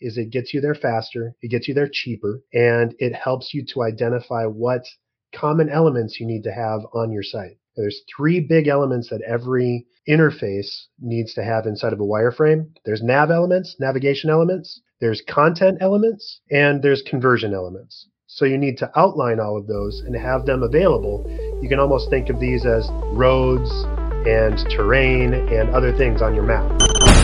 is it gets you there faster, it gets you there cheaper, and it helps you to identify what common elements you need to have on your site. There's three big elements that every interface needs to have inside of a wireframe. There's nav elements, navigation elements, there's content elements, and there's conversion elements. So you need to outline all of those and have them available. You can almost think of these as roads and terrain and other things on your map.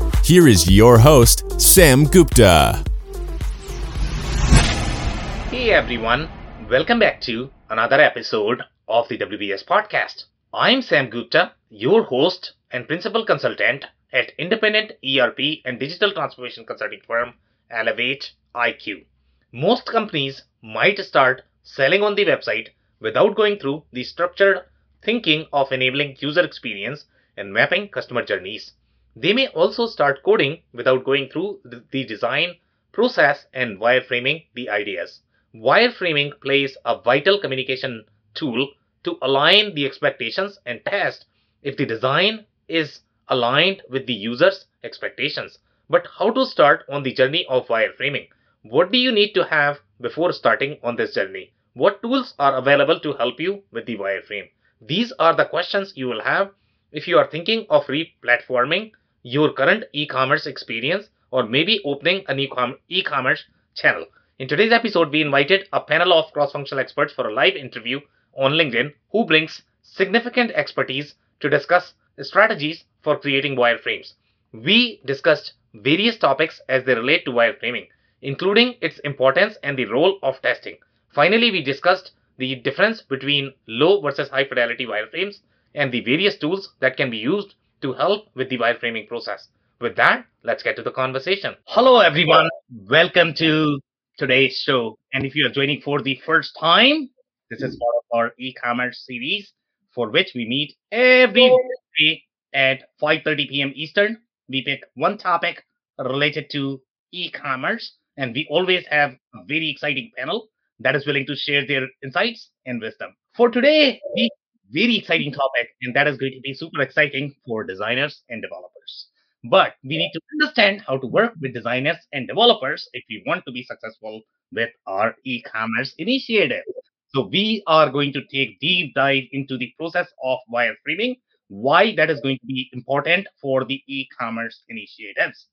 here is your host, Sam Gupta. Hey everyone, welcome back to another episode of the WBS podcast. I'm Sam Gupta, your host and principal consultant at independent ERP and digital transformation consulting firm Elevate IQ. Most companies might start selling on the website without going through the structured thinking of enabling user experience and mapping customer journeys. They may also start coding without going through the design process and wireframing the ideas. Wireframing plays a vital communication tool to align the expectations and test if the design is aligned with the user's expectations. But how to start on the journey of wireframing? What do you need to have before starting on this journey? What tools are available to help you with the wireframe? These are the questions you will have if you are thinking of re-platforming your current e-commerce experience or maybe opening an e-commerce channel. In today's episode, we invited a panel of cross-functional experts for a live interview on LinkedIn who brings significant expertise to discuss strategies for creating wireframes. We discussed various topics as they relate to wireframing, including its importance and the role of testing. Finally, we discussed the difference between low versus high fidelity wireframes and the various tools that can be used to help with the wireframing process. With that, let's get to the conversation. Hello, everyone. Welcome to today's show. And if you are joining for the first time, this is part of our e-commerce series for which we meet every day at 5:30 p.m. Eastern. We pick one topic related to e-commerce, and we always have a very exciting panel that is willing to share their insights and wisdom. For today, we very exciting topic, and that is going to be super exciting for designers and developers. But we need to understand how to work with designers and developers if we want to be successful with our e-commerce initiative. So we are going to take deep dive into the process of wireframing, why that is going to be important for the e-commerce initiatives.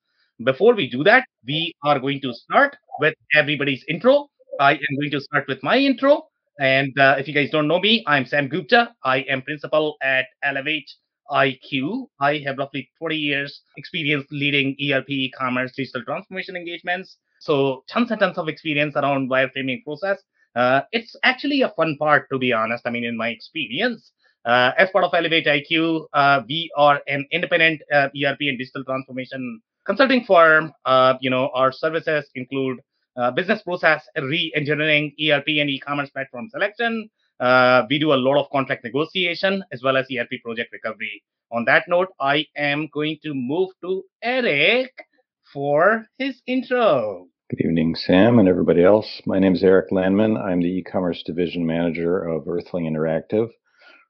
Before we do that, we are going to start with everybody's intro. I am going to start with my intro and uh, if you guys don't know me, I'm Sam Gupta. I am principal at Elevate IQ. I have roughly 20 years experience leading ERP, e-commerce, digital transformation engagements. So tons and tons of experience around wireframing process. Uh, it's actually a fun part, to be honest. I mean, in my experience, uh, as part of Elevate IQ, uh, we are an independent uh, ERP and digital transformation consulting firm. Uh, you know, our services include uh, business process re-engineering, ERP and e-commerce platform selection. Uh, we do a lot of contract negotiation as well as ERP project recovery. On that note, I am going to move to Eric for his intro. Good evening, Sam and everybody else. My name is Eric Landman. I'm the e-commerce division manager of Earthling Interactive.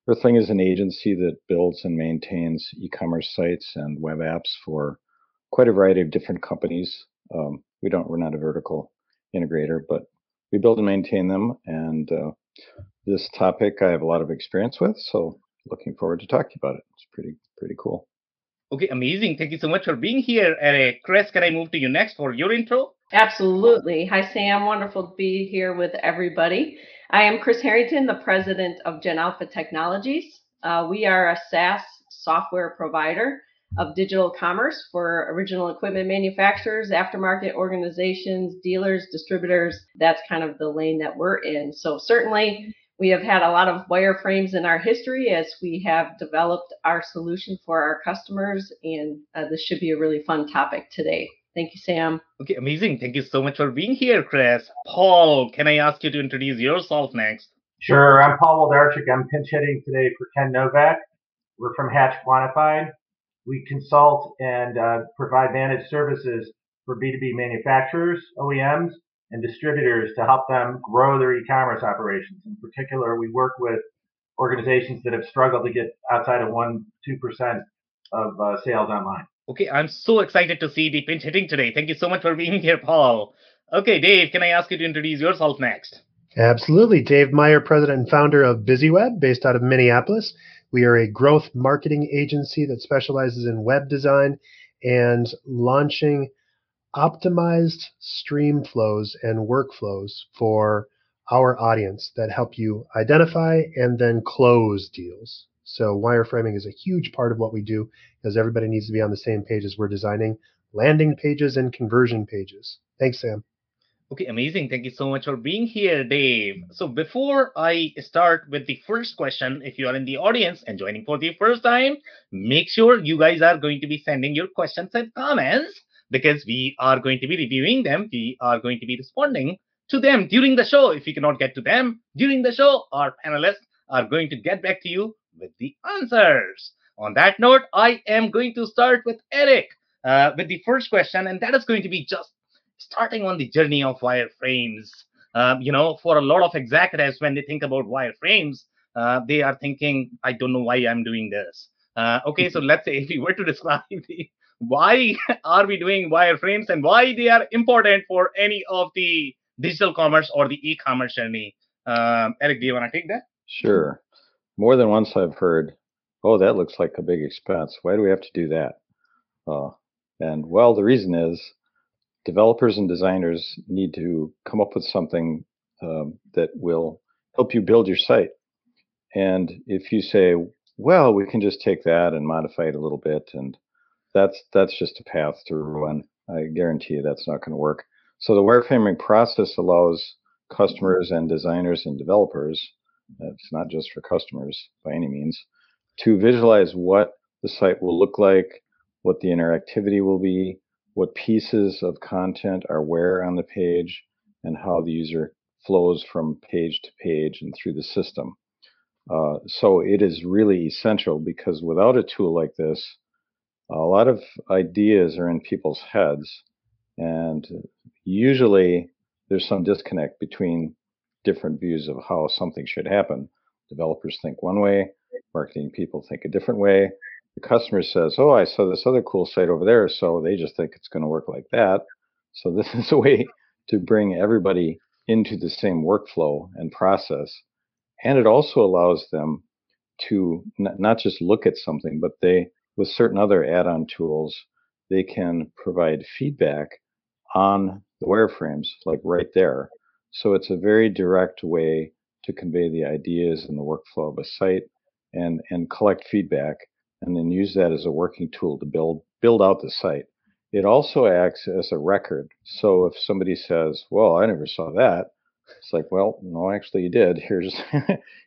Earthling is an agency that builds and maintains e-commerce sites and web apps for quite a variety of different companies. Um, we don't, we're not a vertical integrator, but we build and maintain them. And uh, this topic I have a lot of experience with, so looking forward to talking about it. It's pretty pretty cool. Okay, amazing. Thank you so much for being here. Uh, Chris, can I move to you next for your intro? Absolutely. Hi, Sam. Wonderful to be here with everybody. I am Chris Harrington, the president of Gen Alpha Technologies. Uh, we are a SaaS software provider of digital commerce for original equipment manufacturers, aftermarket organizations, dealers, distributors. That's kind of the lane that we're in. So certainly we have had a lot of wireframes in our history as we have developed our solution for our customers, and uh, this should be a really fun topic today. Thank you, Sam. Okay, amazing. Thank you so much for being here, Chris. Paul, can I ask you to introduce yourself next? Sure. I'm Paul Wlodarczyk. I'm pinch hitting today for Ken Novak. We're from Hatch Quantified. We consult and uh, provide managed services for B2B manufacturers, OEMs, and distributors to help them grow their e-commerce operations. In particular, we work with organizations that have struggled to get outside of one, two percent of uh, sales online. Okay, I'm so excited to see the pinch hitting today. Thank you so much for being here, Paul. Okay, Dave, can I ask you to introduce yourself next? Absolutely. Dave Meyer, president and founder of BusyWeb, based out of Minneapolis. We are a growth marketing agency that specializes in web design and launching optimized stream flows and workflows for our audience that help you identify and then close deals. So wireframing is a huge part of what we do because everybody needs to be on the same page as we're designing landing pages and conversion pages. Thanks, Sam. Okay, amazing. Thank you so much for being here, Dave. So before I start with the first question, if you are in the audience and joining for the first time, make sure you guys are going to be sending your questions and comments because we are going to be reviewing them. We are going to be responding to them during the show. If you cannot get to them during the show, our panelists are going to get back to you with the answers. On that note, I am going to start with Eric uh, with the first question, and that is going to be just starting on the journey of wireframes. Um, you know, for a lot of executives, when they think about wireframes, uh, they are thinking, I don't know why I'm doing this. Uh, okay, so let's say if we were to describe the, why are we doing wireframes and why they are important for any of the digital commerce or the e-commerce journey. Um, Eric, do you want to take that? Sure. More than once I've heard, oh, that looks like a big expense. Why do we have to do that? Uh, and well, the reason is developers and designers need to come up with something um, that will help you build your site. And if you say, well, we can just take that and modify it a little bit, and that's that's just a path to ruin. I guarantee you that's not going to work. So the wireframing process allows customers and designers and developers, it's not just for customers by any means, to visualize what the site will look like, what the interactivity will be, what pieces of content are where on the page, and how the user flows from page to page and through the system. Uh, so it is really essential because without a tool like this, a lot of ideas are in people's heads, and usually there's some disconnect between different views of how something should happen. Developers think one way, marketing people think a different way, the customer says, "Oh, I saw this other cool site over there," so they just think it's going to work like that. So this is a way to bring everybody into the same workflow and process, and it also allows them to n- not just look at something, but they, with certain other add-on tools, they can provide feedback on the wireframes, like right there. So it's a very direct way to convey the ideas and the workflow of a site and and collect feedback and then use that as a working tool to build build out the site. It also acts as a record. So if somebody says, "Well, I never saw that," it's like, "Well, no, actually you did. Here's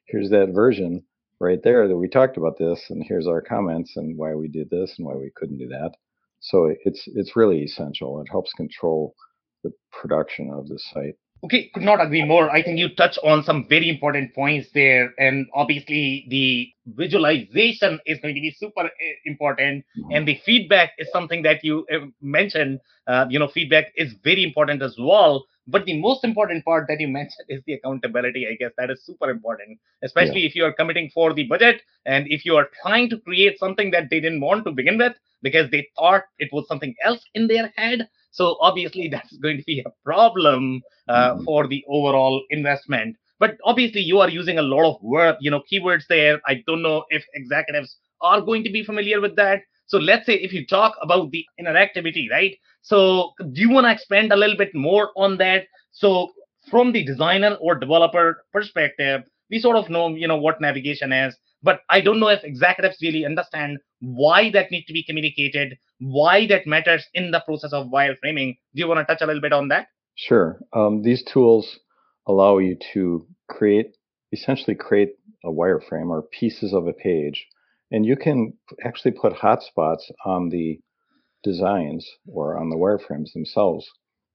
here's that version right there that we talked about this, and here's our comments and why we did this and why we couldn't do that." So it's it's really essential. It helps control the production of the site. Okay, could not agree more. I think you touch on some very important points there. And obviously, the visualization is going to be super eh, important. Mm-hmm. And the feedback is something that you eh, mentioned. Uh, you know, feedback is very important as well. But the most important part that you mentioned is the accountability. I guess that is super important, especially yeah. if you are committing for the budget and if you are trying to create something that they didn't want to begin with because they thought it was something else in their head so obviously that's going to be a problem uh, mm-hmm. for the overall investment. But obviously you are using a lot of word, you know, keywords there. I don't know if executives are going to be familiar with that. So let's say if you talk about the interactivity, right? So do you want to expand a little bit more on that? So from the designer or developer perspective, we sort of know, you know, what navigation is, but I don't know if executives really understand why that needs to be communicated, why that matters in the process of wireframing. Do you want to touch a little bit on that? Sure. Um, these tools allow you to create, essentially create a wireframe or pieces of a page, and you can actually put hotspots on the designs or on the wireframes themselves.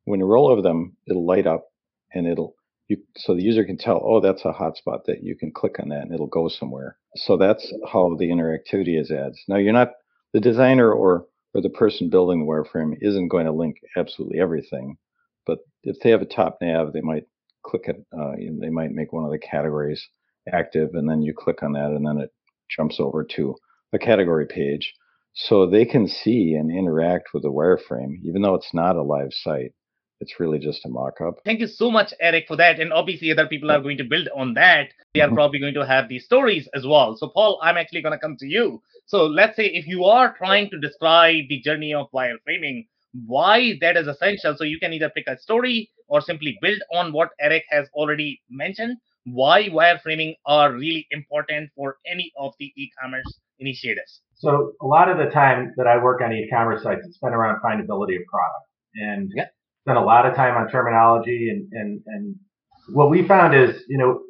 When you roll over them, it'll light up and it'll you, so the user can tell, oh, that's a hotspot that you can click on that and it'll go somewhere. So that's how the interactivity is adds. Now you're not the designer or or the person building the wireframe isn't going to link absolutely everything, but if they have a top nav, they might click it. Uh, they might make one of the categories active, and then you click on that, and then it jumps over to a category page, so they can see and interact with the wireframe, even though it's not a live site it's really just a mock-up. Thank you so much, Eric, for that. And obviously, other people are going to build on that. They are mm-hmm. probably going to have these stories as well. So, Paul, I'm actually going to come to you. So, let's say if you are trying to describe the journey of wireframing, why that is essential. So, you can either pick a story or simply build on what Eric has already mentioned. Why wireframing are really important for any of the e-commerce initiatives. So, a lot of the time that I work on e-commerce sites, it's been around findability of product. And yeah spent a lot of time on terminology and, and, and what we found is, you know,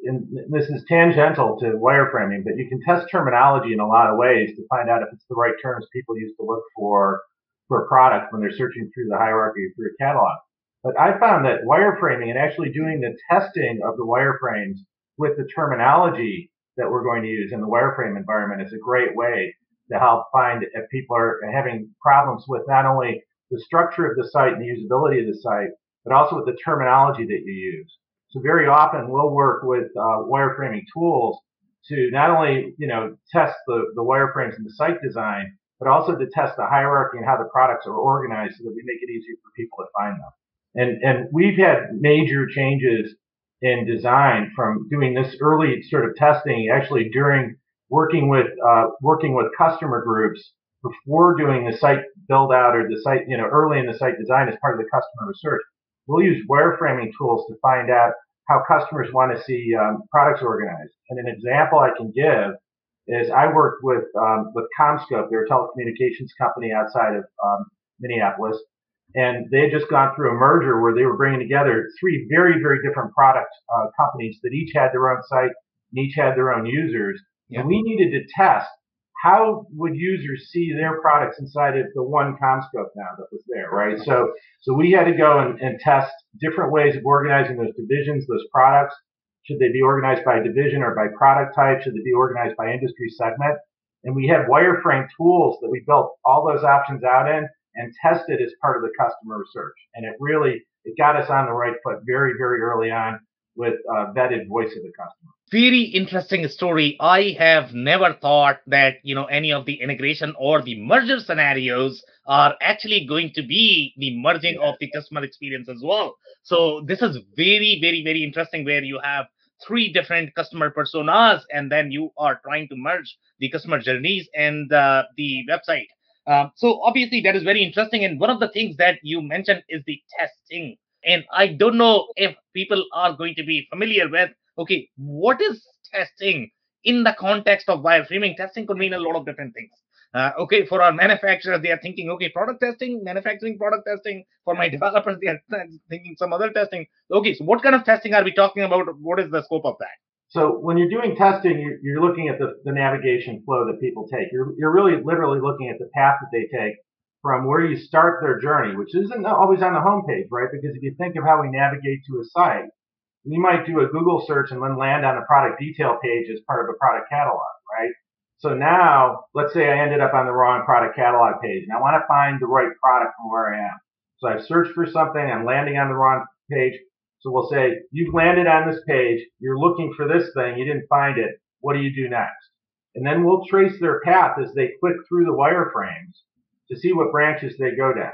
this is tangential to wireframing, but you can test terminology in a lot of ways to find out if it's the right terms people use to look for for a product when they're searching through the hierarchy through a catalog. But I found that wireframing and actually doing the testing of the wireframes with the terminology that we're going to use in the wireframe environment is a great way to help find if people are having problems with not only the structure of the site and the usability of the site, but also with the terminology that you use. So very often we'll work with uh, wireframing tools to not only, you know, test the, the wireframes and the site design, but also to test the hierarchy and how the products are organized so that we make it easier for people to find them. And, and we've had major changes in design from doing this early sort of testing actually during working with, uh, working with customer groups before doing the site build out or the site, you know, early in the site design as part of the customer research, we'll use wireframing tools to find out how customers want to see um, products organized. And an example I can give is I worked with um, with CommScope, they're a telecommunications company outside of um, Minneapolis, and they had just gone through a merger where they were bringing together three very very different product uh, companies that each had their own site and each had their own users. Yep. And we needed to test how would users see their products inside of the one CommScope now that was there, right? So, so we had to go and, and test different ways of organizing those divisions, those products. Should they be organized by division or by product type? Should they be organized by industry segment? And we had wireframe tools that we built all those options out in and tested as part of the customer research. And it really, it got us on the right foot very, very early on with uh, vetted voice of the customer very interesting story. I have never thought that, you know, any of the integration or the merger scenarios are actually going to be the merging of the customer experience as well. So this is very, very, very interesting where you have three different customer personas and then you are trying to merge the customer journeys and uh, the website. Um, so obviously that is very interesting. And one of the things that you mentioned is the testing. And I don't know if people are going to be familiar with okay, what is testing in the context of wireframing? Testing could mean a lot of different things. Uh, okay, for our manufacturers, they are thinking, okay, product testing, manufacturing product testing. For my developers, they are thinking some other testing. Okay, so what kind of testing are we talking about? What is the scope of that? So when you're doing testing, you're, you're looking at the, the navigation flow that people take. You're, you're really literally looking at the path that they take from where you start their journey, which isn't always on the homepage, right? Because if you think of how we navigate to a site, we might do a Google search and then land on a product detail page as part of a product catalog, right? So now, let's say I ended up on the wrong product catalog page and I want to find the right product from where I am. So I've searched for something, I'm landing on the wrong page. So we'll say, you've landed on this page, you're looking for this thing, you didn't find it, what do you do next? And then we'll trace their path as they click through the wireframes to see what branches they go down.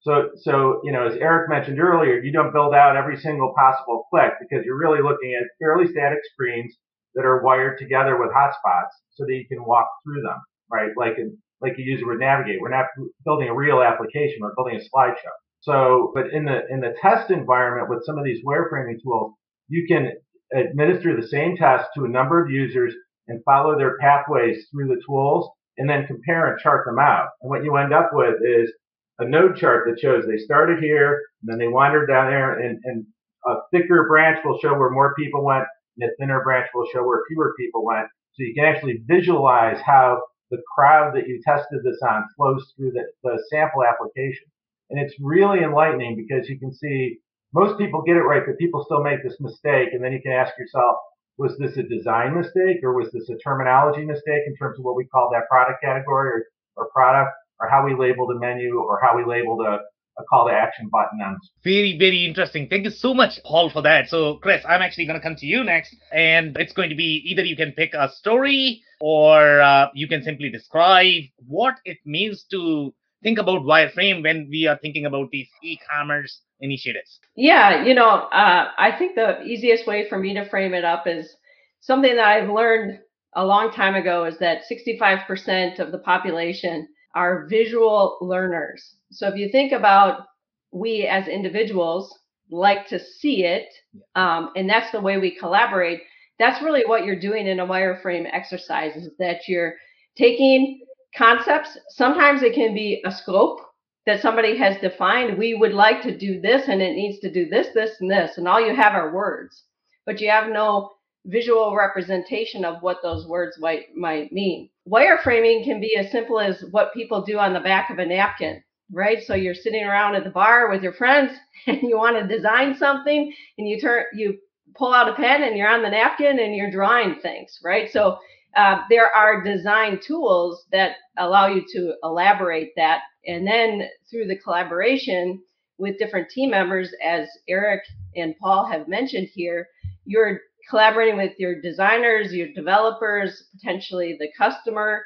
So, so, you know, as Eric mentioned earlier, you don't build out every single possible click because you're really looking at fairly static screens that are wired together with hotspots so that you can walk through them, right? Like, in, like a user would navigate. We're not building a real application. We're building a slideshow. So, but in the, in the test environment with some of these wireframing tools, you can administer the same test to a number of users and follow their pathways through the tools and then compare and chart them out. And what you end up with is a node chart that shows they started here, and then they wandered down there, and, and a thicker branch will show where more people went, and a thinner branch will show where fewer people went. So you can actually visualize how the crowd that you tested this on flows through the, the sample application. And it's really enlightening because you can see most people get it right, but people still make this mistake. And then you can ask yourself, was this a design mistake or was this a terminology mistake in terms of what we call that product category or, or product or how we labeled a menu or how we labeled a, a call to action button on very very interesting. Thank you so much paul for that. So chris i'm actually going to come to you next. And it's going to be either you can pick a story or uh, you can simply describe what it means to think about wireframe when we are thinking about these e-commerce initiatives yeah you know uh, i think the easiest way for me to frame it up is something that i've learned a long time ago is that 65% of the population are visual learners. So if you think about we as individuals like to see it, um, and that's the way we collaborate. That's really what you're doing in a wireframe exercise is that you're taking concepts. Sometimes it can be a scope that somebody has defined. We would like to do this and it needs to do this, this, and this. And all you have are words, but you have no visual representation of what those words might, might mean. Wireframing can be as simple as what people do on the back of a napkin, right? So you're sitting around at the bar with your friends and you want to design something and you turn, you pull out a pen and you're on the napkin and you're drawing things, right? So uh, there are design tools that allow you to elaborate that. And then through the collaboration with different team members, as Eric and Paul have mentioned here, you're collaborating with your designers, your developers, potentially the customer,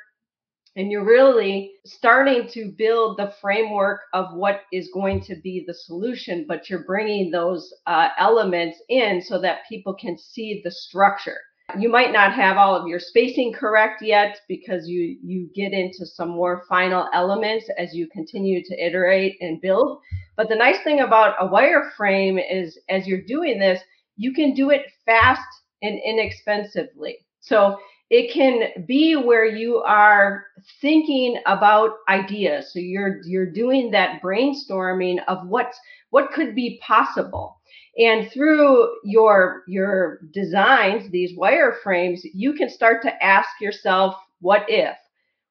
and you're really starting to build the framework of what is going to be the solution, but you're bringing those uh, elements in so that people can see the structure. You might not have all of your spacing correct yet because you you get into some more final elements as you continue to iterate and build. But the nice thing about a wireframe is as you're doing this, you can do it fast and inexpensively. So it can be where you are thinking about ideas. So you're you're doing that brainstorming of what's what could be possible. And through your your designs, these wireframes, you can start to ask yourself, what if?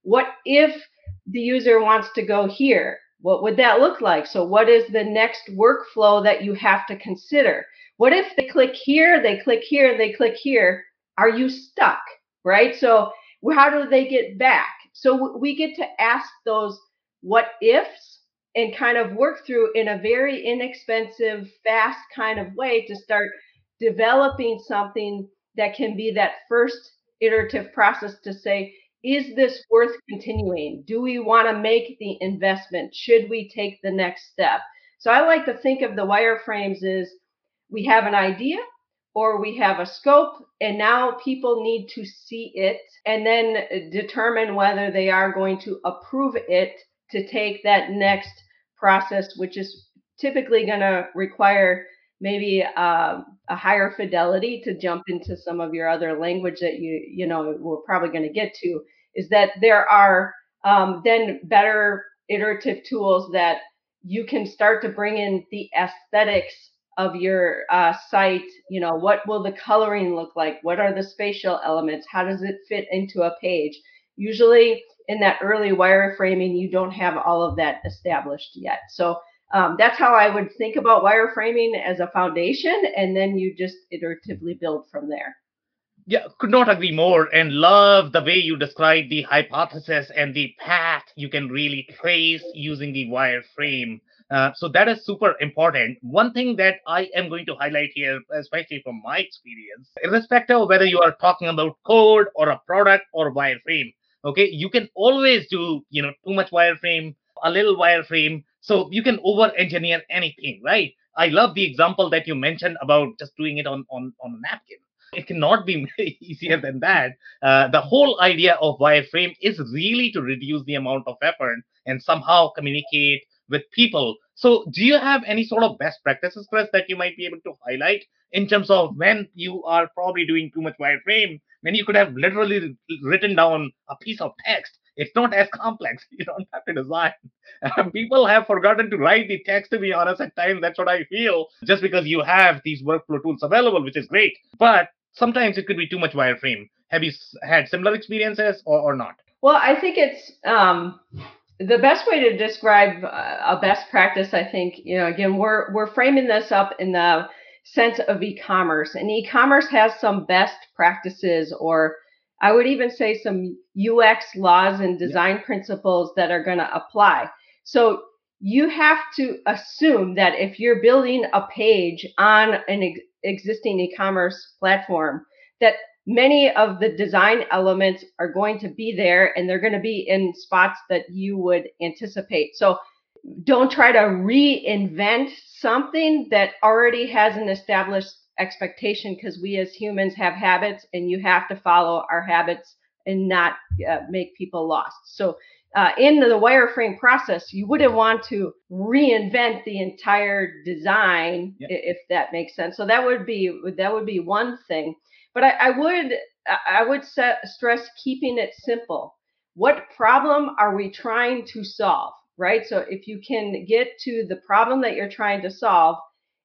What if the user wants to go here? What would that look like? So what is the next workflow that you have to consider? What if they click here, they click here, they click here? Are you stuck? Right? So, how do they get back? So, we get to ask those what ifs and kind of work through in a very inexpensive, fast kind of way to start developing something that can be that first iterative process to say, is this worth continuing? Do we want to make the investment? Should we take the next step? So I like to think of the wireframes as we have an idea or we have a scope and now people need to see it and then determine whether they are going to approve it to take that next process which is typically going to require maybe uh, a higher fidelity to jump into some of your other language that you you know we're probably going to get to is that there are um, then better iterative tools that you can start to bring in the aesthetics of your uh, site. You know what will the coloring look like? What are the spatial elements? How does it fit into a page? Usually in that early wireframing you don't have all of that established yet so um, that's how i would think about wireframing as a foundation and then you just iteratively build from there yeah, could not agree more and love the way you describe the hypothesis and the path you can really trace using the wireframe. Uh, so that is super important. One thing that I am going to highlight here, especially from my experience, irrespective of whether you are talking about code or a product or wireframe, okay, you can always do, you know, too much wireframe, a little wireframe. So you can over engineer anything, right? I love the example that you mentioned about just doing it on, on, on a napkin it cannot be easier than that. Uh, the whole idea of wireframe is really to reduce the amount of effort and somehow communicate with people. So, do you have any sort of best practices, Chris, that you might be able to highlight in terms of when you are probably doing too much wireframe, when you could have literally written down a piece of text? It's not as complex. You don't have to design. People have forgotten to write the text, to be honest, at times. That's what I feel, just because you have these workflow tools available, which is great. But sometimes it could be too much wireframe. Have you had similar experiences or, or not? Well, I think it's um, the best way to describe a best practice. I think you know, again, we're we're framing this up in the sense of e-commerce, and e-commerce has some best practices, or I would even say some UX laws and design yeah. principles that are going to apply. So you have to assume that if you're building a page on an ex- existing e-commerce platform, that many of the design elements are going to be there and they're going to be in spots that you would anticipate. So don't try to reinvent something that already has an established expectation because we as humans have habits and you have to follow our habits and not uh, make people lost. So uh, in the wireframe process, you wouldn't want to reinvent the entire design yep. if that makes sense. So that would be that would be one thing. But I, I would I would set, stress keeping it simple. What problem are we trying to solve? Right. So if you can get to the problem that you're trying to solve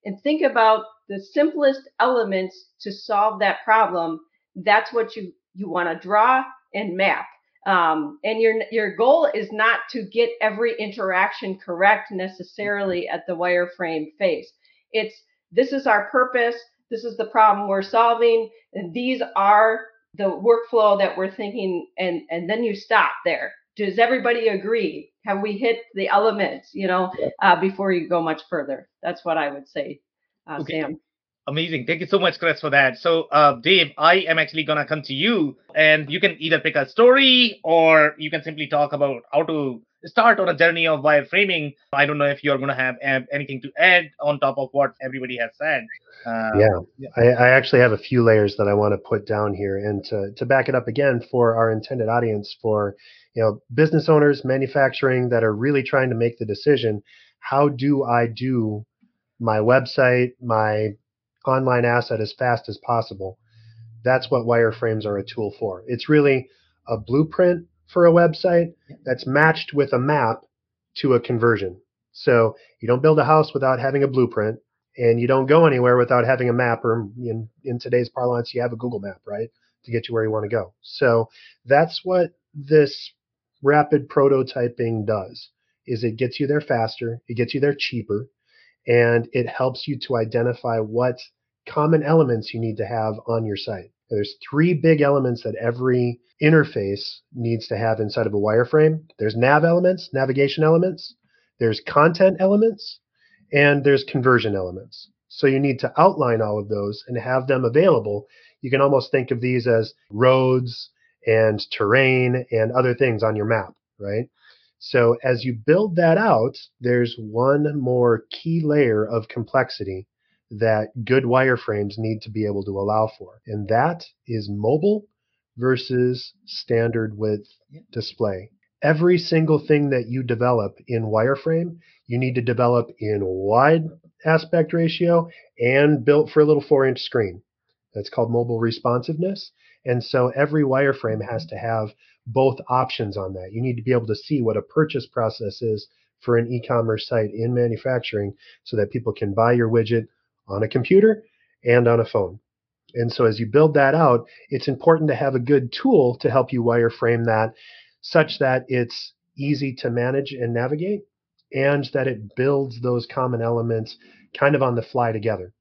and think about the simplest elements to solve that problem, that's what you you want to draw and map. Um, and your your goal is not to get every interaction correct necessarily at the wireframe phase. It's this is our purpose this is the problem we're solving, and these are the workflow that we're thinking, and and then you stop there. Does everybody agree? Have we hit the elements? You know, uh, before you go much further. That's what I would say, uh, okay. Sam. Amazing. Thank you so much, Chris, for that. So, uh, Dave, I am actually going to come to you, and you can either pick a story or you can simply talk about how to start on a journey of wireframing. I don't know if you're going to have anything to add on top of what everybody has said. Uh, yeah, yeah. I, I, actually have a few layers that I want to put down here, and to to back it up again for our intended audience, for you know business owners, manufacturing that are really trying to make the decision: how do I do my website, my online asset as fast as possible? That's what wireframes are a tool for. It's really a blueprint for a website that's matched with a map to a conversion. So you don't build a house without having a blueprint, and you don't go anywhere without having a map, or in, in today's parlance, you have a Google map, right, to get you where you want to go. So that's what this rapid prototyping does is it gets you there faster, it gets you there cheaper, and it helps you to identify what common elements you need to have on your site. There's three big elements that every interface needs to have inside of a wireframe. There's nav elements, navigation elements, there's content elements, and there's conversion elements. So you need to outline all of those and have them available. You can almost think of these as roads and terrain and other things on your map, right? So as you build that out, there's one more key layer of complexity that good wireframes need to be able to allow for. And that is mobile versus standard width display. Every single thing that you develop in wireframe, you need to develop in wide aspect ratio and built for a little four inch screen. That's called mobile responsiveness. And so every wireframe has to have both options on that. You need to be able to see what a purchase process is for an e commerce site in manufacturing so that people can buy your widget on a computer and on a phone. And so as you build that out, it's important to have a good tool to help you wireframe that such that it's easy to manage and navigate and that it builds those common elements kind of on the fly together.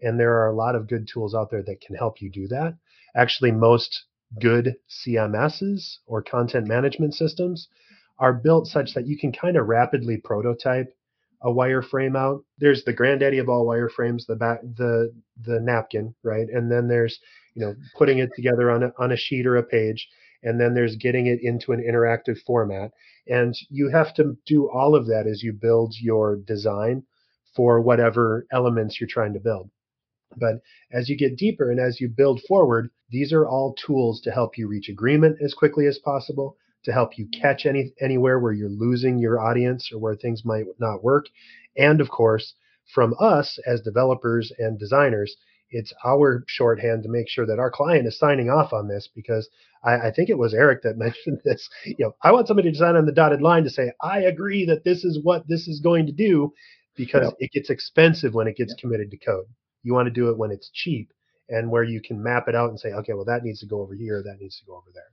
And there are a lot of good tools out there that can help you do that. Actually, most good CMSs or content management systems are built such that you can kind of rapidly prototype a wireframe out. There's the granddaddy of all wireframes, the back, the the napkin, right? And then there's you know putting it together on a, on a sheet or a page, and then there's getting it into an interactive format. And you have to do all of that as you build your design for whatever elements you're trying to build. But as you get deeper and as you build forward, these are all tools to help you reach agreement as quickly as possible, to help you catch any anywhere where you're losing your audience or where things might not work. And of course, from us as developers and designers, it's our shorthand to make sure that our client is signing off on this because I, I, think it was Eric that mentioned this. You know, I want somebody to sign on the dotted line to say, I agree that this is what this is going to do because it gets expensive when it gets committed to code. You want to do it when it's cheap and where you can map it out and say, okay, well, that needs to go over here, that needs to go over there.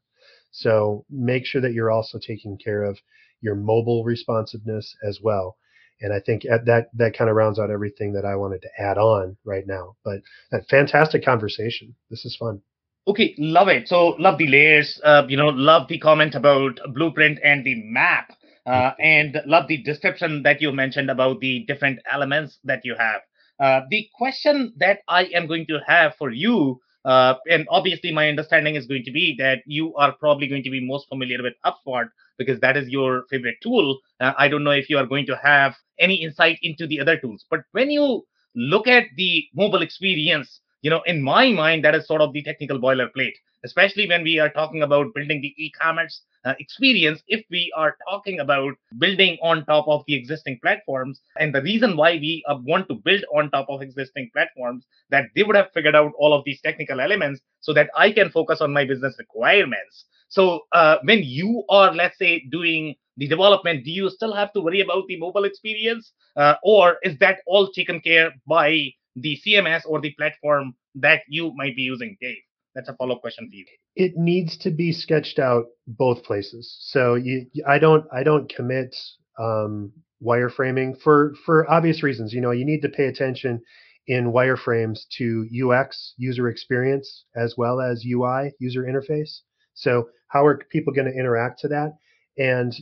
So make sure that you're also taking care of your mobile responsiveness as well. And I think that that kind of rounds out everything that I wanted to add on right now. But a fantastic conversation. This is fun. Okay, love it. So love the layers. Uh, you know, love the comment about blueprint and the map, uh, and love the description that you mentioned about the different elements that you have. Uh, the question that I am going to have for you, uh, and obviously my understanding is going to be that you are probably going to be most familiar with HubSpot because that is your favorite tool. Uh, I don't know if you are going to have any insight into the other tools, but when you look at the mobile experience, you know, in my mind, that is sort of the technical boilerplate, especially when we are talking about building the e-commerce uh, experience. If we are talking about building on top of the existing platforms, and the reason why we uh, want to build on top of existing platforms, that they would have figured out all of these technical elements so that I can focus on my business requirements. So uh, when you are, let's say, doing the development, do you still have to worry about the mobile experience, uh, or is that all taken care by the CMS or the platform that you might be using, Dave? That's a follow-up question for you. It needs to be sketched out both places. So you, I don't, I don't commit um, wireframing for for obvious reasons. You know, you need to pay attention in wireframes to UX, user experience, as well as UI, user interface. So how are people going to interact to that? And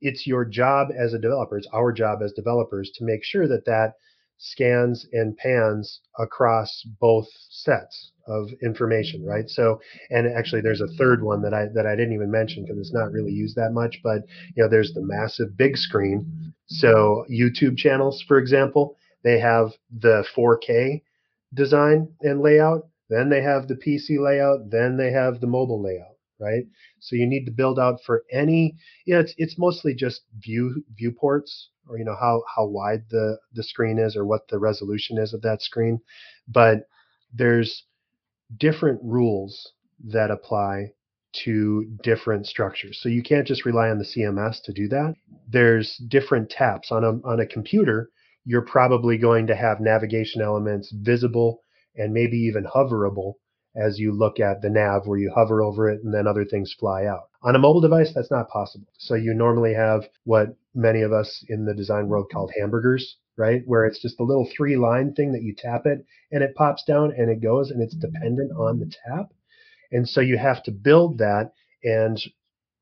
it's your job as a developer, it's our job as developers to make sure that that scans and pans across both sets of information, mm-hmm. right? So, and actually, there's a third one that I that I didn't even mention because it's not really used that much. But you know, there's the massive big screen. So YouTube channels, for example, they have the 4K design and layout. Then they have the PC layout. Then they have the mobile layout right? So you need to build out for any. You know, it's it's mostly just view viewports or you know how how wide the the screen is or what the resolution is of that screen, but there's different rules that apply to different structures. So you can't just rely on the CMS to do that. There's different taps on a on a computer. You're probably going to have navigation elements visible and maybe even hoverable as you look at the nav where you hover over it and then other things fly out. On a mobile device, that's not possible. So you normally have what many of us in the design world called hamburgers, right? Where it's just a little three line thing that you tap it and it pops down and it goes and it's dependent on the tap. And so you have to build that and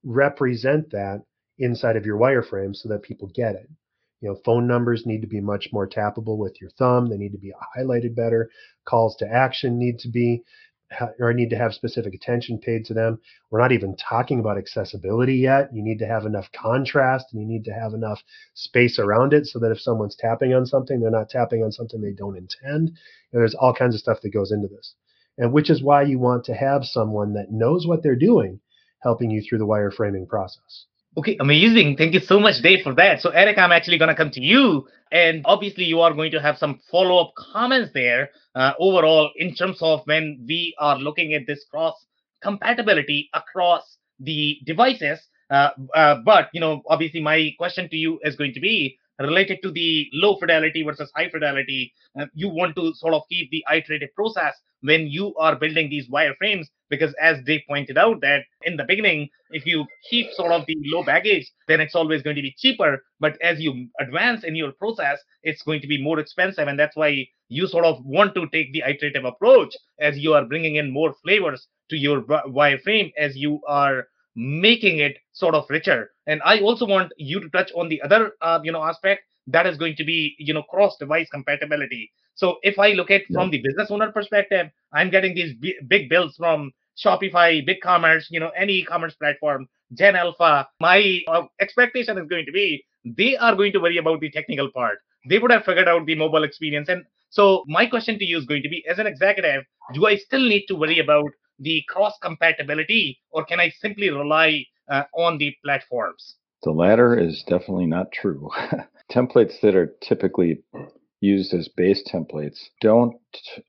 represent that inside of your wireframe so that people get it. You know, phone numbers need to be much more tappable with your thumb. They need to be highlighted better. Calls to action need to be or need to have specific attention paid to them. We're not even talking about accessibility yet. You need to have enough contrast and you need to have enough space around it so that if someone's tapping on something, they're not tapping on something they don't intend. And there's all kinds of stuff that goes into this. And which is why you want to have someone that knows what they're doing helping you through the wireframing process. Okay, amazing. Thank you so much, Dave, for that. So, Eric, I'm actually going to come to you. And obviously, you are going to have some follow up comments there uh, overall in terms of when we are looking at this cross compatibility across the devices. Uh, uh, but, you know, obviously, my question to you is going to be related to the low fidelity versus high fidelity. Uh, you want to sort of keep the iterative process when you are building these wireframes because as they pointed out that in the beginning if you keep sort of the low baggage then it's always going to be cheaper but as you advance in your process it's going to be more expensive and that's why you sort of want to take the iterative approach as you are bringing in more flavors to your wireframe as you are making it sort of richer and i also want you to touch on the other uh, you know aspect that is going to be you know cross device compatibility so if i look at from the business owner perspective i'm getting these b- big bills from Shopify, BigCommerce, you know, any e-commerce platform, Gen Alpha, my uh, expectation is going to be they are going to worry about the technical part. They would have figured out the mobile experience. And so my question to you is going to be, as an executive, do I still need to worry about the cross compatibility, or can I simply rely uh, on the platforms? The latter is definitely not true. templates that are typically used as base templates don't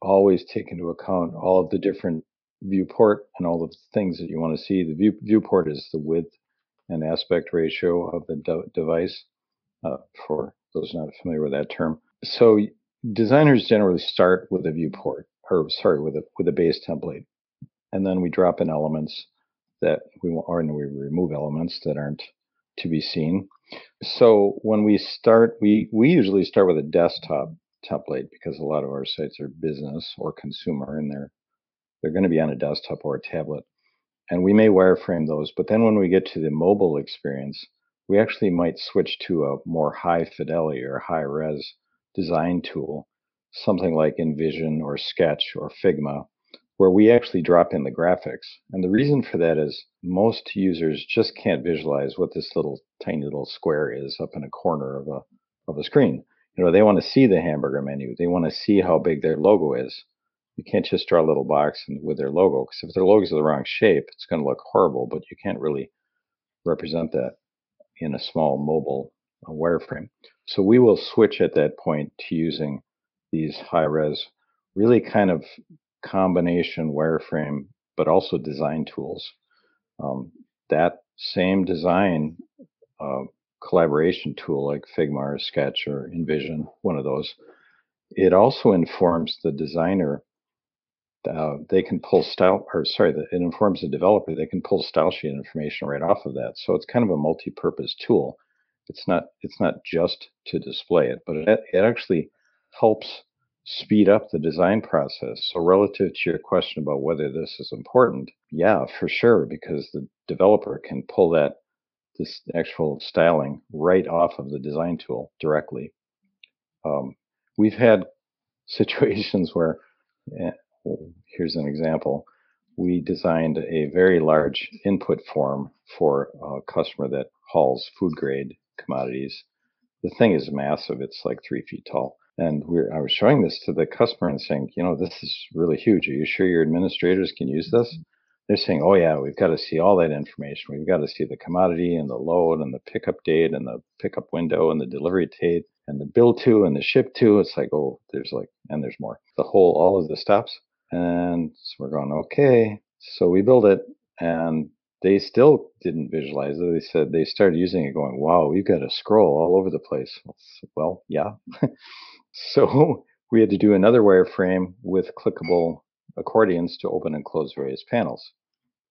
always take into account all of the different viewport and all of the things that you want to see. The view, viewport is the width and aspect ratio of the de- device, uh, for those not familiar with that term. So designers generally start with a viewport, or sorry, with a with a base template, and then we drop in elements that we want, or we remove elements that aren't to be seen. So when we start, we we usually start with a desktop template because a lot of our sites are business or consumer, and they're they're going to be on a desktop or a tablet. And we may wireframe those, but then when we get to the mobile experience, we actually might switch to a more high fidelity or high res design tool, something like InVision or Sketch or Figma, where we actually drop in the graphics. And the reason for that is most users just can't visualize what this little tiny little square is up in a corner of a of a screen. You know, they want to see the hamburger menu. They want to see how big their logo is. You can't just draw a little box with their logo because if their logo is the wrong shape, it's going to look horrible. But you can't really represent that in a small mobile uh, wireframe. So we will switch at that point to using these high res, really kind of combination wireframe, but also design tools. Um, that same design uh, collaboration tool like Figma or Sketch or InVision, one of those, it also informs the designer. Uh, they can pull style, or sorry, it informs the developer. They can pull style sheet information right off of that. So it's kind of a multi-purpose tool. It's not it's not just to display it, but it, it actually helps speed up the design process. So, relative to your question about whether this is important, yeah, for sure, because the developer can pull that this actual styling right off of the design tool directly. Um, we've had situations where, eh, here's an example. We designed a very large input form for a customer that hauls food grade commodities. The thing is massive; it's like three feet tall and we're, I was showing this to the customer and saying, you know, this is really huge. Are you sure your administrators can use this? Mm-hmm. They're saying, oh, yeah, we've got to see all that information. We've got to see the commodity and the load and the pickup date and the pickup window and the delivery date and the bill to and the ship to. It's like, oh, there's like, and there's more. The whole, all of the steps. And so we're going, okay. So we build it and they still didn't visualize it. They said they started using it going, wow, we've got to scroll all over the place. Well, yeah. So we had to do another wireframe with clickable accordions to open and close various panels.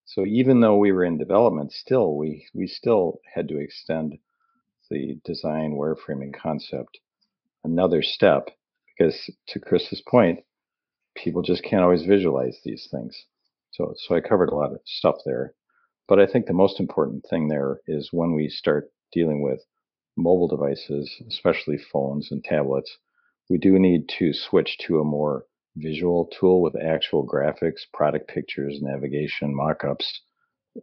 So even though we were in development, still we we still had to extend the design wireframing concept another step because to Chris's point, people just can't always visualize these things. So so I covered a lot of stuff there. But I think the most important thing there is when we start dealing with mobile devices, especially phones and tablets, we do need to switch to a more visual tool with actual graphics, product pictures, navigation, mockups,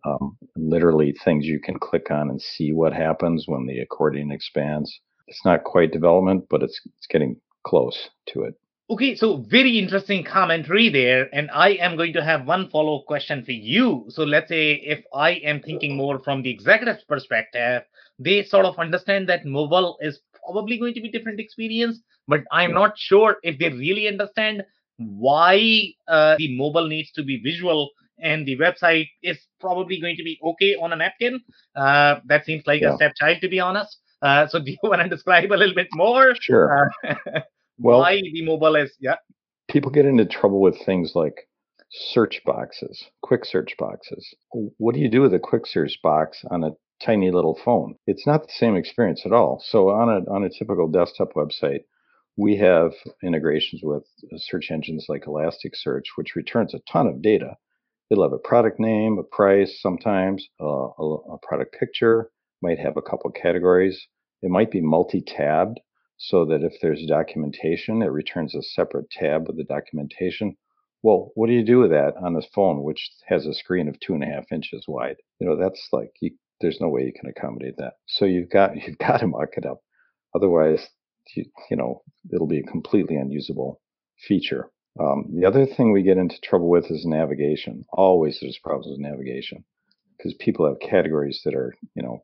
um, literally things you can click on and see what happens when the accordion expands. It's not quite development, but it's it's getting close to it. Okay, so very interesting commentary there. And I am going to have one follow up question for you. So let's say if I am thinking more from the executive's perspective, they sort of understand that mobile is probably going to be different experience, but I'm not sure if they really understand why uh, the mobile needs to be visual and the website is probably going to be okay on a napkin. Uh, that seems like yeah. a stepchild, to be honest. Uh, so, do you want to describe a little bit more? Sure. Uh, well, why the mobile is yeah. People get into trouble with things like search boxes, quick search boxes. What do you do with a quick search box on a tiny little phone? It's not the same experience at all. So on a on a typical desktop website, we have integrations with search engines like Elasticsearch, which returns a ton of data. It'll have a product name, a price, sometimes uh, a, a product picture, might have a couple categories. It might be multi-tabbed so that if there's documentation, it returns a separate tab with the documentation. Well, what do you do with that on this phone, which has a screen of two and a half inches wide? You know, that's like you, there's no way you can accommodate that. So you've got you've got to mark it up. Otherwise, you, you know, it'll be a completely unusable feature. Um, the other thing we get into trouble with is navigation. Always there's problems with navigation because people have categories that are, you know,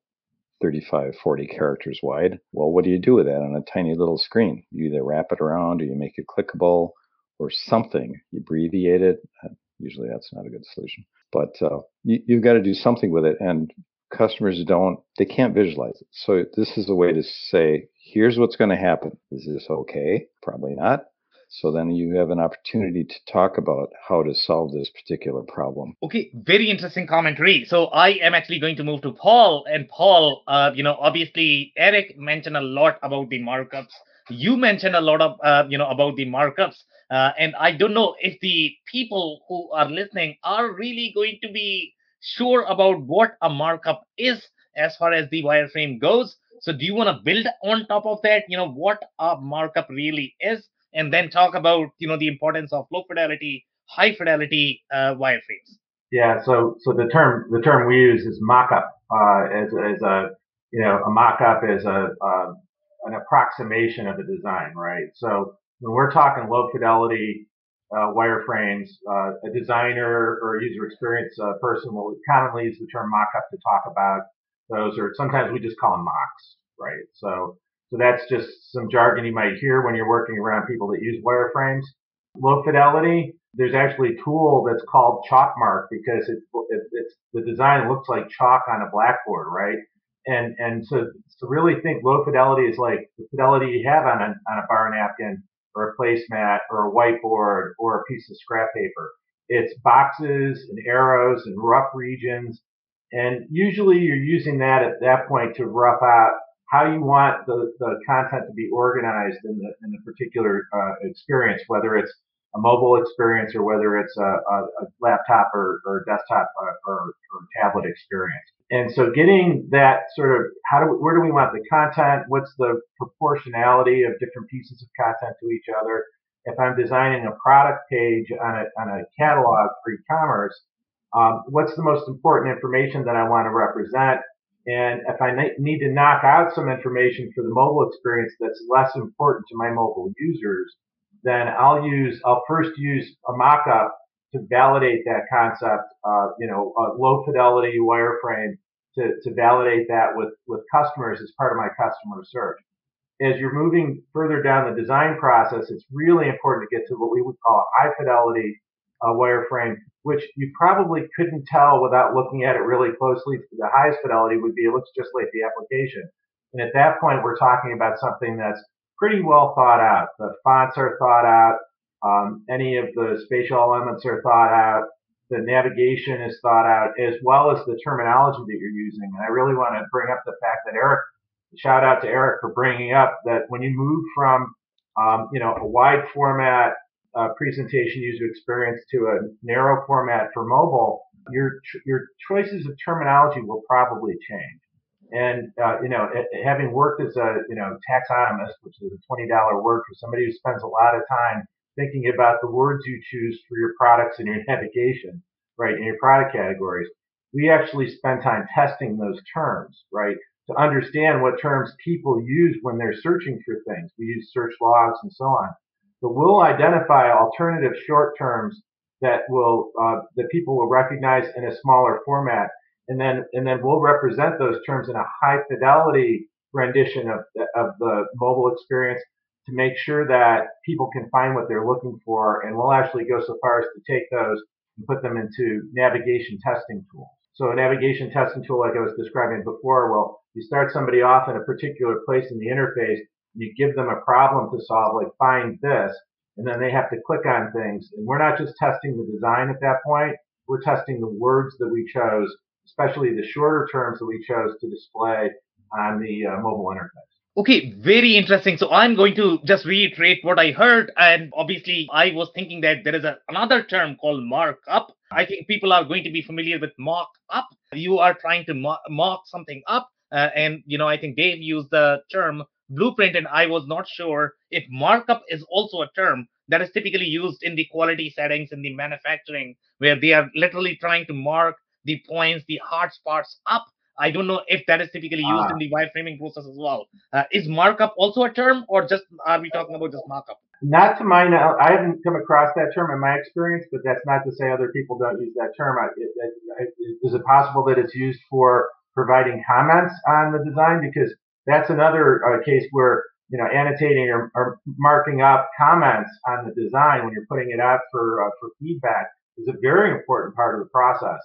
35, 40 characters wide. Well, what do you do with that on a tiny little screen? You either wrap it around or you make it clickable or something. You abbreviate it. Uh, usually that's not a good solution. But uh, you, you've got to do something with it. And customers don't, they can't visualize it. So this is a way to say, here's what's going to happen. Is this okay? Probably not. So then you have an opportunity to talk about how to solve this particular problem. Okay, very interesting commentary. So I am actually going to move to Paul. And Paul, uh, you know, obviously Eric mentioned a lot about the markups. You mentioned a lot of, uh, you know, about the markups. Uh, and I don't know if the people who are listening are really going to be sure about what a markup is as far as the wireframe goes. So do you want to build on top of that? You know, what a markup really is? and then talk about you know the importance of low fidelity, high fidelity uh, wireframes. Yeah, so so the term the term we use is mockup uh, as as a you know a mockup is a uh, an approximation of a design, right? So when we're talking low fidelity uh, wireframes, uh, a designer or user experience uh, person will commonly use the term mockup to talk about those, are sometimes we just call them mocks, right? So so that's just some jargon you might hear when you're working around people that use wireframes. Low fidelity, there's actually a tool that's called Chalkmark because it, it, it's the design looks like chalk on a blackboard, right? And and so to really think low fidelity is like the fidelity you have on a on a bar napkin or a placemat or a whiteboard or a piece of scrap paper. It's boxes and arrows and rough regions. And usually you're using that at that point to rough out how you want the, the content to be organized in the, in the particular uh, experience, whether it's a mobile experience or whether it's a, a, a laptop or, or desktop or, uh, or, or, tablet experience. And so getting that sort of how do we, where do we want the content? What's the proportionality of different pieces of content to each other? If I'm designing a product page on a, on a catalog for e-commerce, um, what's the most important information that I want to represent? And if I need to knock out some information for the mobile experience that's less important to my mobile users, then I'll use, I'll first use a mockup to validate that concept, uh, you know, a low fidelity wireframe to, to validate that with, with customers as part of my customer search. As you're moving further down the design process, it's really important to get to what we would call a high fidelity uh, wireframe which you probably couldn't tell without looking at it really closely. The highest fidelity would be it looks just like the application. And at that point, we're talking about something that's pretty well thought out. The fonts are thought out. Um, any of the spatial elements are thought out. The navigation is thought out, as well as the terminology that you're using. And I really want to bring up the fact that Eric, shout out to Eric for bringing up that when you move from, um, you know, a wide format uh, presentation user experience to a narrow format for mobile, your your choices of terminology will probably change. And uh, you know, having worked as a you know taxonomist, which is a twenty dollar word for somebody who spends a lot of time thinking about the words you choose for your products and your navigation, right, in your product categories, we actually spend time testing those terms, right, to understand what terms people use when they're searching for things. We use search logs and so on. But we'll identify alternative short terms that will uh, that people will recognize in a smaller format, and then and then we'll represent those terms in a high fidelity rendition of of the mobile experience to make sure that people can find what they're looking for, and we'll actually go so far as to take those and put them into navigation testing tools. So a navigation testing tool, like I was describing before, will you start somebody off in a particular place in the interface you give them a problem to solve, like find this, and then they have to click on things. And we're not just testing the design at that point, we're testing the words that we chose, especially the shorter terms that we chose to display on the uh, mobile interface. Okay, very interesting. So I'm going to just reiterate what I heard. And obviously, I was thinking that there is a, another term called markup. I think people are going to be familiar with mock up. You are trying to mo- mock something up. Uh, and, you know, I think Dave used the term blueprint and I was not sure if markup is also a term that is typically used in the quality settings in the manufacturing where they are literally trying to mark the points, the hard spots up. I don't know if that is typically used in ah. the wireframing process as well. Uh, is markup also a term or just are we talking about just markup? Not to my knowledge, I haven't come across that term in my experience, but that's not to say other people don't use that term. It, it, it, is it possible that it's used for providing comments on the design? Because that's another uh, case where you know annotating or, or, marking up comments on the design when you're putting it out for uh, for feedback is a very important part of the process.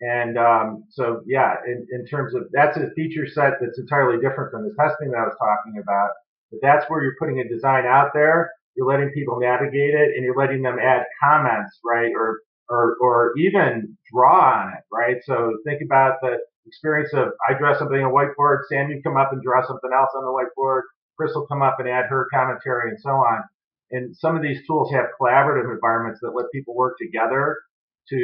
And um, so, yeah, in, in, terms of that's a feature set that's entirely different from the testing that I was talking about. But that's where you're putting a design out there, you're letting people navigate it, and you're letting them add comments, right, or or or even draw on it, right? So think about the experience of I draw something on a whiteboard, Sam, you come up and draw something else on the whiteboard, Chris will come up and add her commentary, and so on. And some of these tools have collaborative environments that let people work together to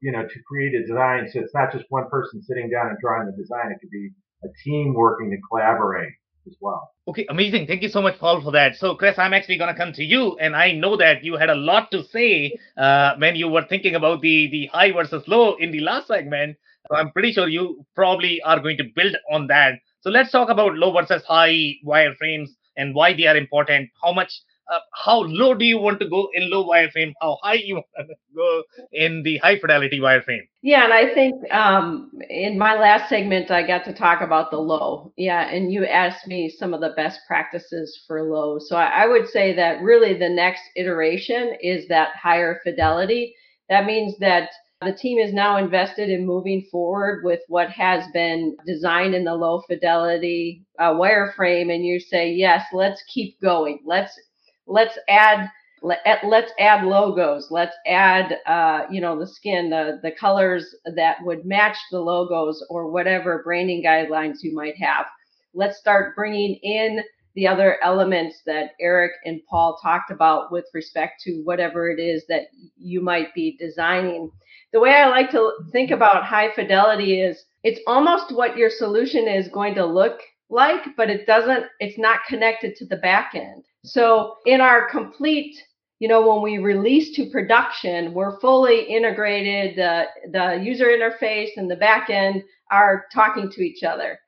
you know to create a design. So it's not just one person sitting down and drawing the design; it could be a team working to collaborate as well. Okay, amazing. Thank you so much, Paul, for that. So, Chris, I'm actually going to come to you, and I know that you had a lot to say uh, when you were thinking about the the high versus low in the last segment. I'm pretty sure you probably are going to build on that. So, let's talk about low versus high wireframes and why they are important. How much uh, how low do you want to go in low wireframe? How high you want to go in the high fidelity wireframe? Yeah, and I think um, in my last segment I got to talk about the low. Yeah, and you asked me some of the best practices for low. So I, I would say that really the next iteration is that higher fidelity. That means that the team is now invested in moving forward with what has been designed in the low fidelity uh, wireframe, and you say, yes, let's keep going. Let's let's add let, let's add logos let's add uh, you know the skin the, the colors that would match the logos or whatever branding guidelines you might have let's start bringing in the other elements that eric and paul talked about with respect to whatever it is that you might be designing the way i like to think about high fidelity is it's almost what your solution is going to look like but it doesn't it's not connected to the back end so in our complete, you know, when we release to production, we're fully integrated. The the user interface and the backend are talking to each other.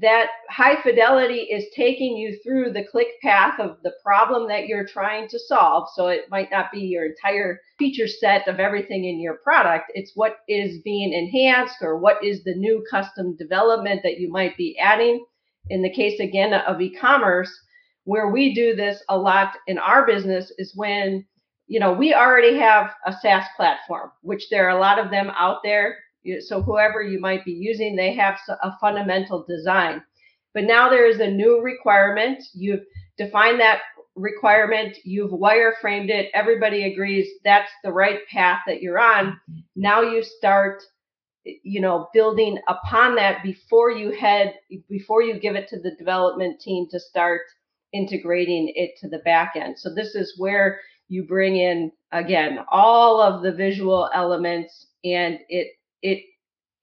That high fidelity is taking you through the click path of the problem that you're trying to solve. So it might not be your entire feature set of everything in your product. It's what is being enhanced or what is the new custom development that you might be adding. In the case again of e-commerce, where we do this a lot in our business is when you know we already have a SaaS platform, which there are a lot of them out there. So whoever you might be using, they have a fundamental design. But now there is a new requirement. You've defined that requirement, you've wireframed it, everybody agrees that's the right path that you're on. Now you start you know building upon that before you head before you give it to the development team to start integrating it to the back end. So this is where you bring in again all of the visual elements and it it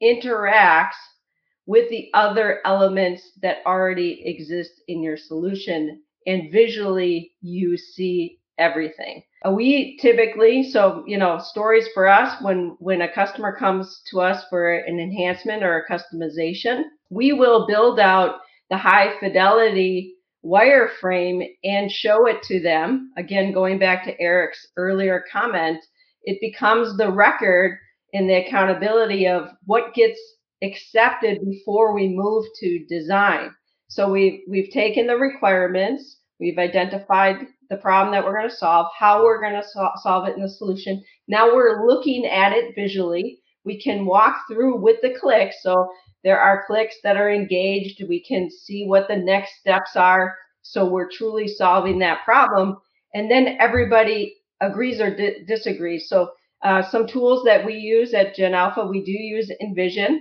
interacts with the other elements that already exist in your solution and visually you see everything. Uh, we typically so you know stories for us when when a customer comes to us for an enhancement or a customization we will build out the high fidelity wireframe and show it to them, again, going back to Eric's earlier comment, it becomes the record in the accountability of what gets accepted before we move to design. So we've, we've taken the requirements, we've identified the problem that we're going to solve, how we're going to so- solve it in the solution. Now we're looking at it visually. We can walk through with the clicks. So there are clicks that are engaged. We can see what the next steps are. So we're truly solving that problem. And then everybody agrees or di- disagrees. So uh, some tools that we use at Gen Alpha, we do use InVision.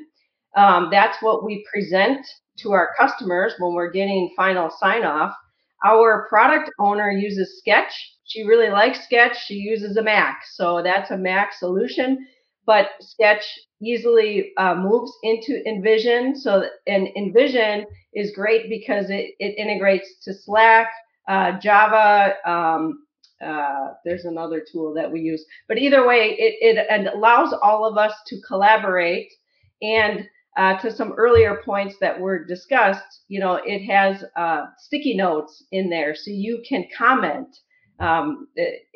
Um, that's what we present to our customers when we're getting final sign off. Our product owner uses Sketch. She really likes Sketch. She uses a Mac. So that's a Mac solution but Sketch easily uh, moves into InVision. So, and InVision is great because it, it integrates to Slack, uh, Java. Um, uh, there's another tool that we use, but either way, it, it allows all of us to collaborate. And uh, to some earlier points that were discussed, you know, it has uh, sticky notes in there, so you can comment um,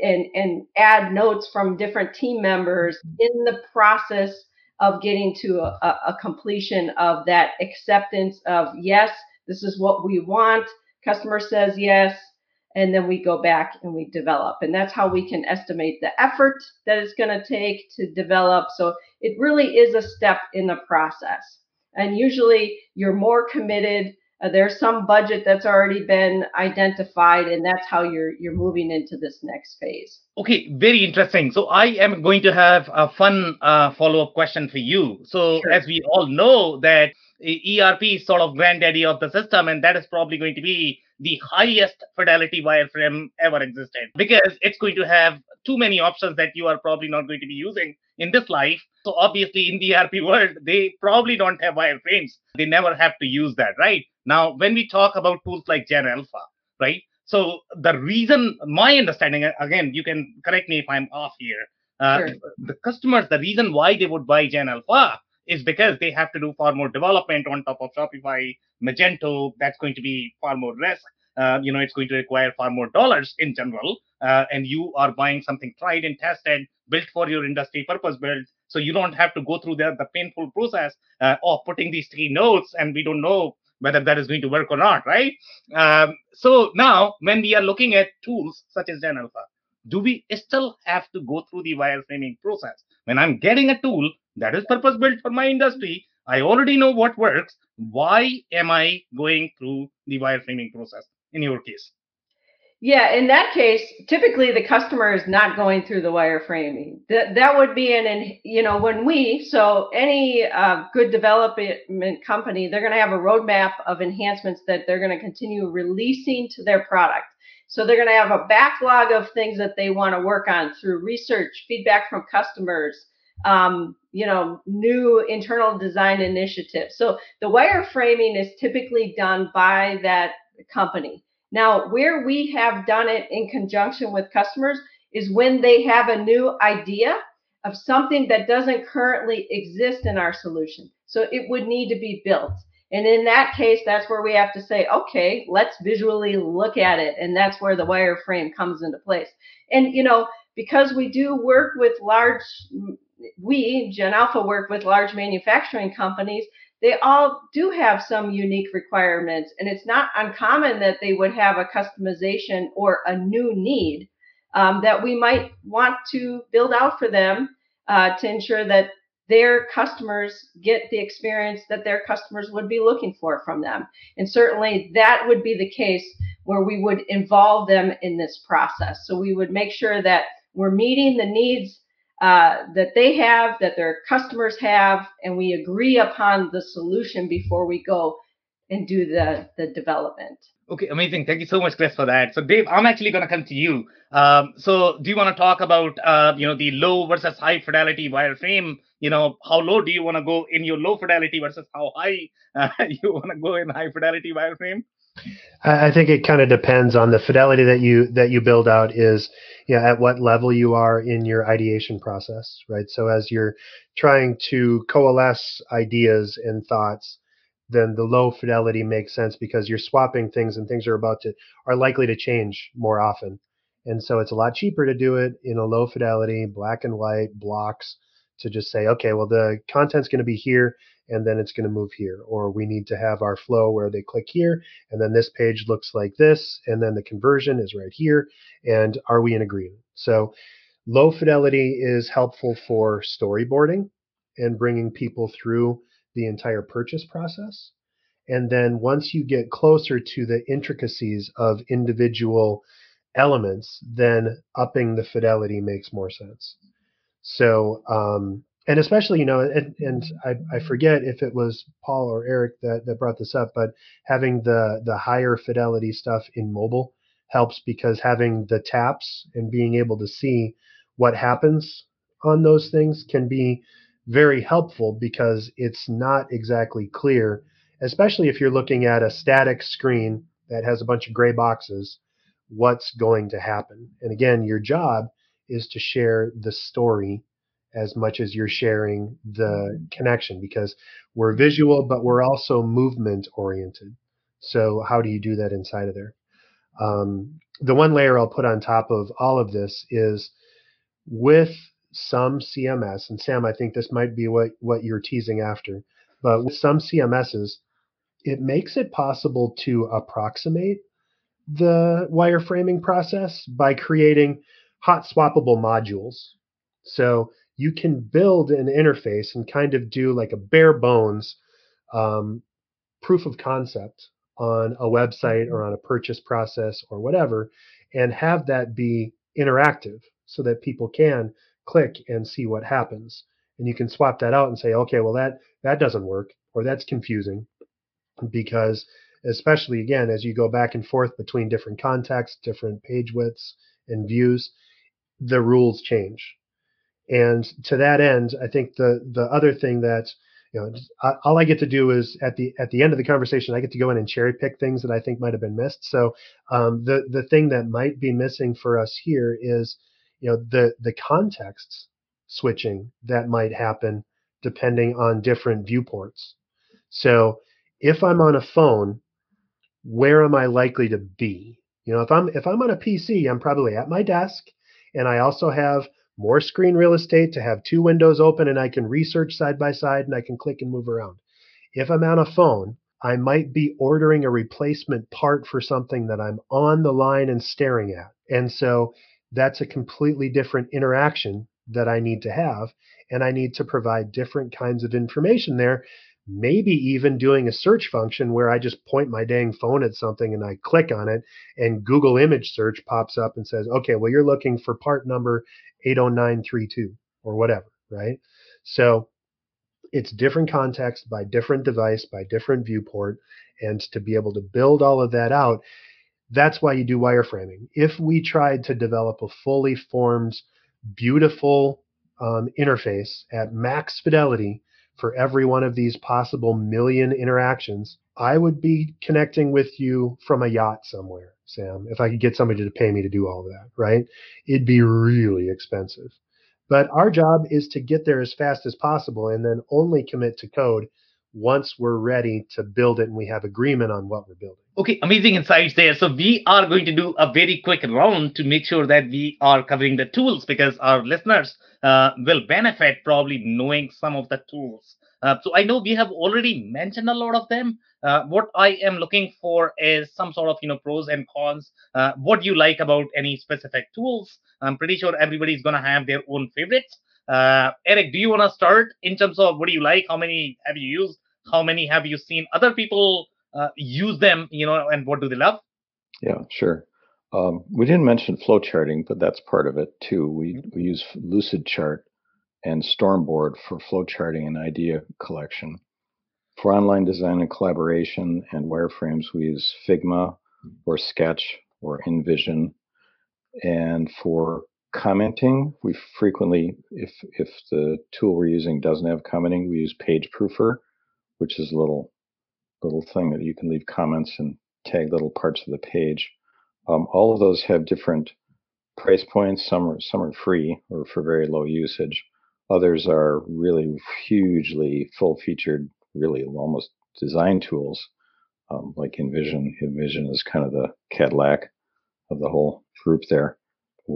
and and add notes from different team members in the process of getting to a, a completion of that acceptance of yes, this is what we want. Customer says yes, and then we go back and we develop, and that's how we can estimate the effort that it's going to take to develop. So it really is a step in the process, and usually you're more committed Uh, there's some budget that's already been identified, and that's how you're you're moving into this next phase. Okay, very interesting. So I am going to have a fun uh, follow-up question for you. So Sure. as we all know that ERP is sort of granddaddy of the system, and that is probably going to be the highest fidelity wireframe ever existed because it's going to have too many options that you are probably not going to be using in this life. So obviously in the ERP world, they probably don't have wireframes. They never have to use that, right? Now, when we talk about tools like Gen Alpha, right? So the reason, my understanding, uh, again, you can correct me if I'm off here. Uh, Sure. The customers, the reason why they would buy Gen Alpha is because they have to do far more development on top of Shopify, Magento. That's going to be far more risk. Uh, you know, it's going to require far more dollars in general. Uh, and you are buying something tried and tested, built for your industry, purpose built. So you don't have to go through the, the painful process uh, of putting these three notes, and we don't know whether that is going to work or not, right? Um, so now, when we are looking at tools such as Gen Alpha, do we still have to go through the wireframing process? When I'm getting a tool that is purpose built for my industry, I already know what works. Why am I going through the wireframing process in your case? Yeah, in that case, typically the customer is not going through the wireframing. That that would be an, an you know, when we so any uh, good development company, they're going to have a roadmap of enhancements that they're going to continue releasing to their product. So they're going to have a backlog of things that they want to work on through research, feedback from customers, um, you know, new internal design initiatives. So the wireframing is typically done by that company. Now, where we have done it in conjunction with customers is when they have a new idea of something that doesn't currently exist in our solution. So it would need to be built. And in that case, that's where we have to say, okay, let's visually look at it. And that's where the wireframe comes into place. And, you know, because we do work with large, we, Gen Alpha, work with large manufacturing companies, they all do have some unique requirements. And it's not uncommon that they would have a customization or a new need um, that we might want to build out for them uh, to ensure that their customers get the experience that their customers would be looking for from them. And certainly that would be the case where we would involve them in this process. So we would make sure that we're meeting the needs uh, that they have, that their customers have, and we agree upon the solution before we go and do the, the development. Okay, amazing. Thank you so much, Chris, for that. So, Dave, I'm actually going to come to you. Um, so, do you want to talk about, uh, you know, the low versus high fidelity wireframe? You know, how low do you want to go in your low fidelity versus how high uh, you want to go in high fidelity wireframe? I think it kind of depends on the fidelity that you that you build out is you know, at what level you are in your ideation process, right? So as you're trying to coalesce ideas and thoughts, then the low fidelity makes sense because you're swapping things and things are about to are likely to change more often. And so it's a lot cheaper to do it in a low fidelity, black and white blocks to just say, okay, well the content's going to be here and then it's going to move here or we need to have our flow where they click here and then this page looks like this and then the conversion is right here and are we in agreement? So low fidelity is helpful for storyboarding and bringing people through the entire purchase process. And then once you get closer to the intricacies of individual elements then upping the fidelity makes more sense. So um, and especially you know and, and I, I forget if it was paul or eric that, that brought this up but having the the higher fidelity stuff in mobile helps because having the taps and being able to see what happens on those things can be very helpful because it's not exactly clear especially if you're looking at a static screen that has a bunch of gray boxes what's going to happen. And again your job is to share the story as much as you're sharing the connection because we're visual, but we're also movement oriented. So, how do you do that inside of there? Um, the one layer I'll put on top of all of this is with some CMS, and Sam, I think this might be what, what you're teasing after, but with some CMSs, it makes it possible to approximate the wireframing process by creating hot swappable modules. So you can build an interface and kind of do like a bare bones um, proof of concept on a website or on a purchase process or whatever, and have that be interactive so that people can click and see what happens. And you can swap that out and say, okay, well that that doesn't work or that's confusing because especially again as you go back and forth between different contexts, different page widths and views, the rules change. And to that end, I think the the other thing that you know, all I get to do is at the at the end of the conversation, I get to go in and cherry pick things that I think might have been missed. So um, the the thing that might be missing for us here is, you know, the the contexts switching that might happen depending on different viewports. So if I'm on a phone, where am I likely to be? You know, if I'm if I'm on a PC, I'm probably at my desk, and I also have more screen real estate to have two windows open and I can research side by side and I can click and move around. If I'm on a phone, I might be ordering a replacement part for something that I'm on the line and staring at. And so that's a completely different interaction that I need to have. And I need to provide different kinds of information there maybe even doing a search function where I just point my dang phone at something and I click on it and Google image search pops up and says, okay, well, you're looking for part number 80932 or whatever, right? So it's different context by different device, by different viewport. And to be able to build all of that out, that's why you do wireframing. If we tried to develop a fully formed, beautiful um, interface at max fidelity, for every one of these possible million interactions, I would be connecting with you from a yacht somewhere, Sam, if I could get somebody to pay me to do all of that, right? It'd be really expensive. But our job is to get there as fast as possible and then only commit to code once we're ready to build it and we have agreement on what we're building. Okay, amazing insights there. So we are going to do a very quick round to make sure that we are covering the tools because our listeners uh, will benefit probably knowing some of the tools. Uh, so I know we have already mentioned a lot of them. Uh, what I am looking for is some sort of you know pros and cons. Uh, what do you like about any specific tools? I'm pretty sure everybody's gonna have their own favorites. Uh, Eric, do you want to start in terms of what do you like? How many have you used? How many have you seen other people uh, use them? You know, and what do they love? Yeah, sure. Um, we didn't mention flowcharting, but that's part of it too. We mm-hmm. we use Lucidchart and Stormboard for flowcharting and idea collection. For online design and collaboration and wireframes, we use Figma or Sketch or InVision. And for commenting, we frequently, if if the tool we're using doesn't have commenting, we use Page PageProofer, which is a little little thing that you can leave comments and tag little parts of the page. Um, all of those have different price points. Some are some are free or for very low usage. Others are really hugely full-featured, really almost design tools, um, like InVision. InVision is kind of the Cadillac of the whole group there.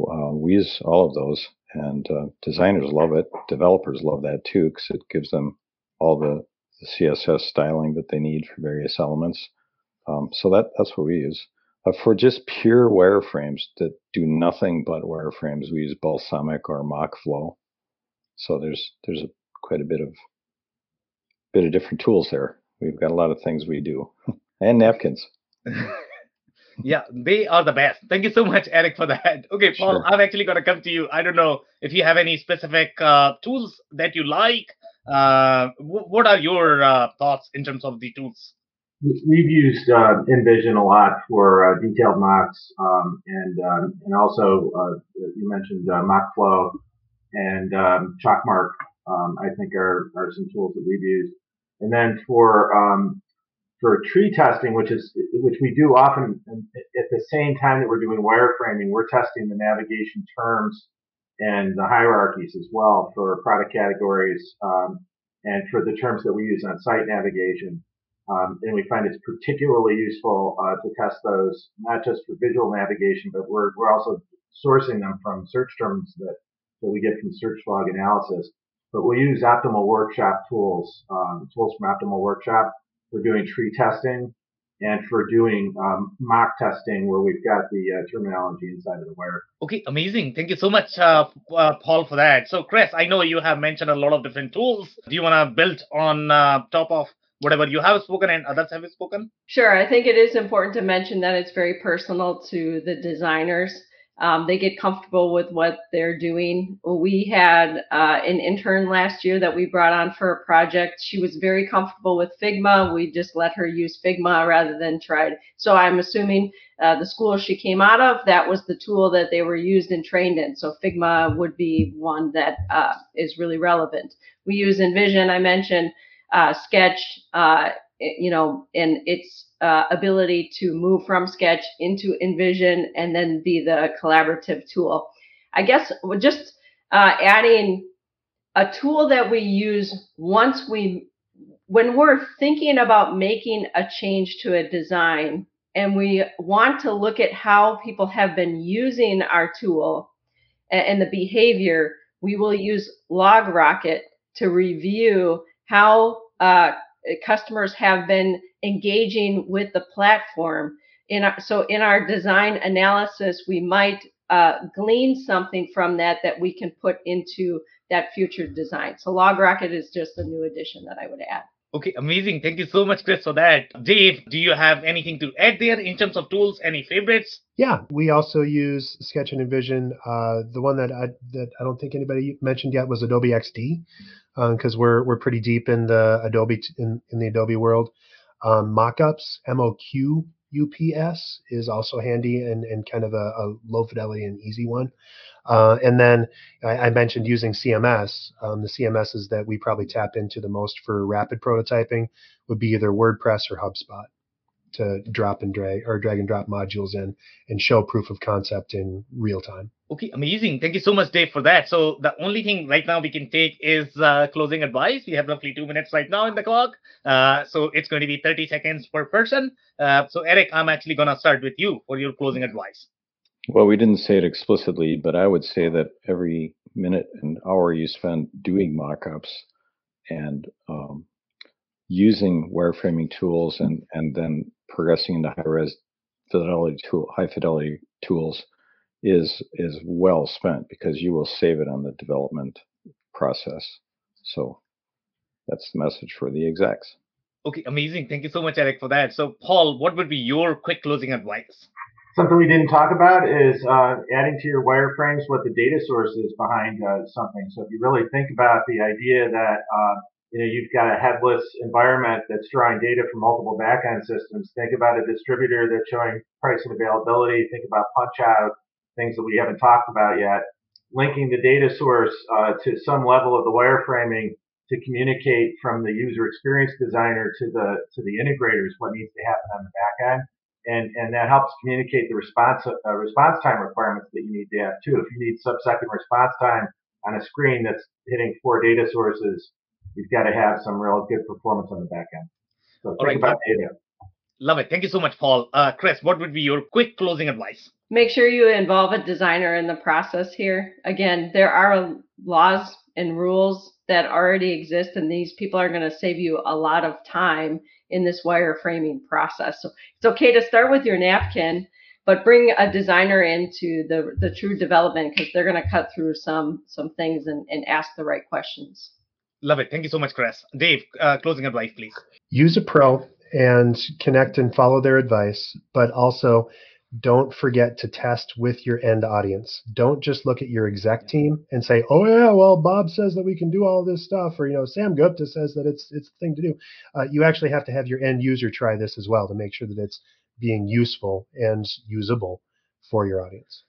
Uh, we use all of those, and uh, designers love it. Developers love that too because it gives them all the, the, CSS styling that they need for various elements. Um, so that that's what we use. Uh, for just pure wireframes that do nothing but wireframes, we use Balsamiq or MockFlow. So there's there's a, quite a bit of bit of different tools there. We've got a lot of things we do, and napkins. yeah, they are the best. Thank you so much, Eric, for that. Okay, Paul, sure. I'm actually going to come to you. I don't know if you have any specific uh, tools that you like. Uh, w- what are your uh, thoughts in terms of the tools? We've used uh, InVision a lot for uh, detailed mocks, um, and um, and also uh, you mentioned uh, MockFlow and um, Chalkmark. Um, I think are are some tools that we've used. And then for um, for tree testing, which is which we do often at the same time that we're doing wireframing, we're testing the navigation terms and the hierarchies as well for product categories um, and for the terms that we use on site navigation. Um, and we find it's particularly useful uh, to test those not just for visual navigation, but we're we're also sourcing them from search terms that that we get from search log analysis. But we use Optimal Workshop tools, um, tools from Optimal Workshop for doing tree testing and for doing um, mock testing where we've got the uh, terminology inside of the wire. Okay, amazing. Thank you so much, uh, uh, Paul, for that. So, Chris, I know you have mentioned a lot of different tools. Do you want to build on uh, top of whatever you have spoken and others have spoken? Sure. I think it is important to mention that it's very personal to the designers. Um, they get comfortable with what they're doing. We had uh, an intern last year that we brought on for a project. She was very comfortable with Figma. We just let her use Figma rather than tried. So I'm assuming uh, the school she came out of, that was the tool that they were used and trained in. So Figma would be one that uh, is really relevant. We use InVision. I mentioned uh, Sketch. Uh, you know, and its uh, ability to move from Sketch into InVision and then be the collaborative tool. I guess just uh, adding a tool that we use once we, when we're thinking about making a change to a design and we want to look at how people have been using our tool and, the behavior, we will use LogRocket to review how uh, customers have been engaging with the platform. In our, so in our design analysis, we might uh, glean something from that that we can put into that future design. So LogRocket is just a new addition that I would add. Okay, amazing. Thank you so much, Chris, for that. Dave, do you have anything to add there in terms of tools? Any favorites? Yeah, we also use Sketch and InVision. Uh, the one that I that I don't think anybody mentioned yet was Adobe XD, because um, we're we're pretty deep in the Adobe in, in the Adobe world. Um, Moqups, M O Q U P S, is also handy and, and kind of a, a low fidelity and easy one. Uh, and then I, I, mentioned using CMS. Um, the CMSs that we probably tap into the most for rapid prototyping would be either WordPress or HubSpot to drop and drag or drag and drop modules in and show proof of concept in real time. Okay, amazing. Thank you so much, Dave, for that. So the only thing right now we can take is uh, closing advice. We have roughly two minutes right now in the clock. Uh, so it's going to be 30 seconds per person. Uh, so Eric, I'm actually going to start with you for your closing advice. Well, we didn't say it explicitly, but I would say that every minute and hour you spend doing mockups and um, using wireframing tools and, and then progressing into high res fidelity tool, high fidelity tools is is well spent because you will save it on the development process. So that's the message for the execs. Okay, amazing. Thank you so much, Eric, for that. So, Paul, what would be your quick closing advice? Something we didn't talk about is uh, adding to your wireframes what the data source is behind uh, something. So if you really think about the idea that uh, you know you've got a headless environment that's drawing data from multiple backend systems, think about a distributor that's showing price and availability. Think about punch out things that we haven't talked about yet. Linking the data source uh, to some level of the wireframing to communicate from the user experience designer to the to the integrators what needs to happen on the back end and and that helps communicate the response uh, response time requirements that you need to have too. If you need sub-second response time on a screen that's hitting four data sources, you've got to have some real good performance on the back end. So think right. about data. Love it. Thank you so much, Paul. Uh, Chris, what would be your quick closing advice? Make sure you involve a designer in the process here. Again, there are laws and rules that already exist, and these people are going to save you a lot of time in this wireframing process. So it's okay to start with your napkin, but bring a designer into the, the true development because they're going to cut through some some things and, and ask the right questions. Love it. Thank you so much, Chris. Dave, uh, closing advice, please. Use a pro and connect and follow their advice, but also don't forget to test with your end audience. Don't just look at your exec team and say, "Oh yeah, well Bob says that we can do all this stuff," or you know, Sam Gupta says that it's it's the thing to do. Uh, you actually have to have your end user try this as well to make sure that it's being useful and usable for your audience.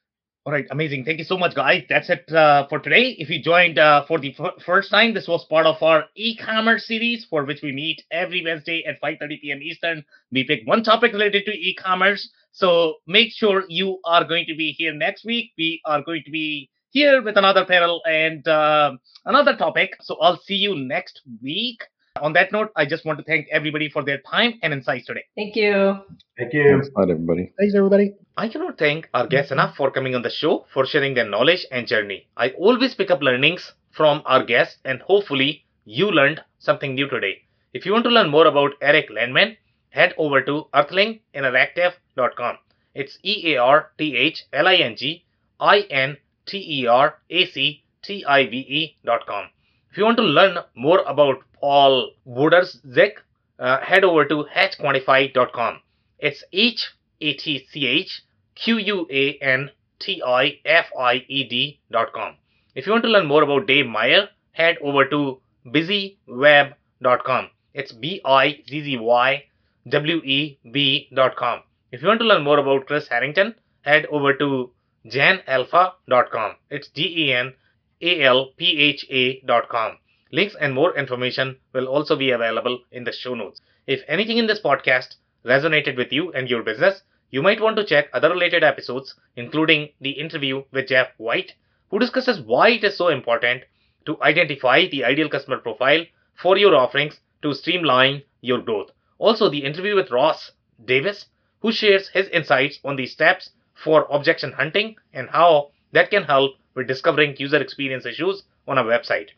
All right, amazing. Thank you so much, guys. That's it uh, for today. If you joined uh, for the f- first time, this was part of our e-commerce series, for which we meet every Wednesday at 5:30 p.m. Eastern. We pick one topic related to e-commerce. So make sure you are going to be here next week. We are going to be here with another panel and uh, another topic. So I'll see you next week. On that note, I just want to thank everybody for their time and insights today. Thank you. Thank you. Thanks everybody. Thanks, everybody. I cannot thank our guests enough for coming on the show, for sharing their knowledge and journey. I always pick up learnings from our guests, and hopefully, you learned something new today. If you want to learn more about Eric Landman, head over to earthlinginteractive.com. It's E A R T H L I N G I N T E R A C T I V E.com. If you want to learn more about Paul Wlodarczyk, uh, head over to hatchquantified.com. It's H A T C H Q U A N T I F I E D.com. If you want to learn more about Dave Meyer, head over to bizzyweb.com. It's B I Z Z Y W E B.com. If you want to learn more about Chris Harrington, head over to genalpha.com. It's G E N A L P H A.com. Links and more information will also be available in the show notes. If anything in this podcast resonated with you and your business, you might want to check other related episodes, including the interview with Jeff White, who discusses why it is so important to identify the ideal customer profile for your offerings to streamline your growth. Also, the interview with Ross Davis, who shares his insights on the steps for objection hunting and how that can help with discovering user experience issues on our website.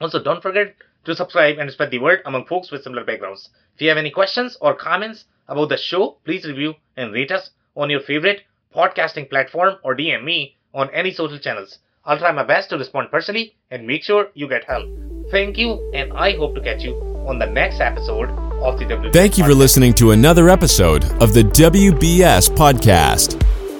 Also, don't forget to subscribe and spread the word among folks with similar backgrounds. If you have any questions or comments about the show, please review and rate us on your favorite podcasting platform or DM me on any social channels. I'll try my best to respond personally and make sure you get help. Thank you, and I hope to catch you on the next episode of the WBS. Thank you for listening to another episode of the WBS Podcast.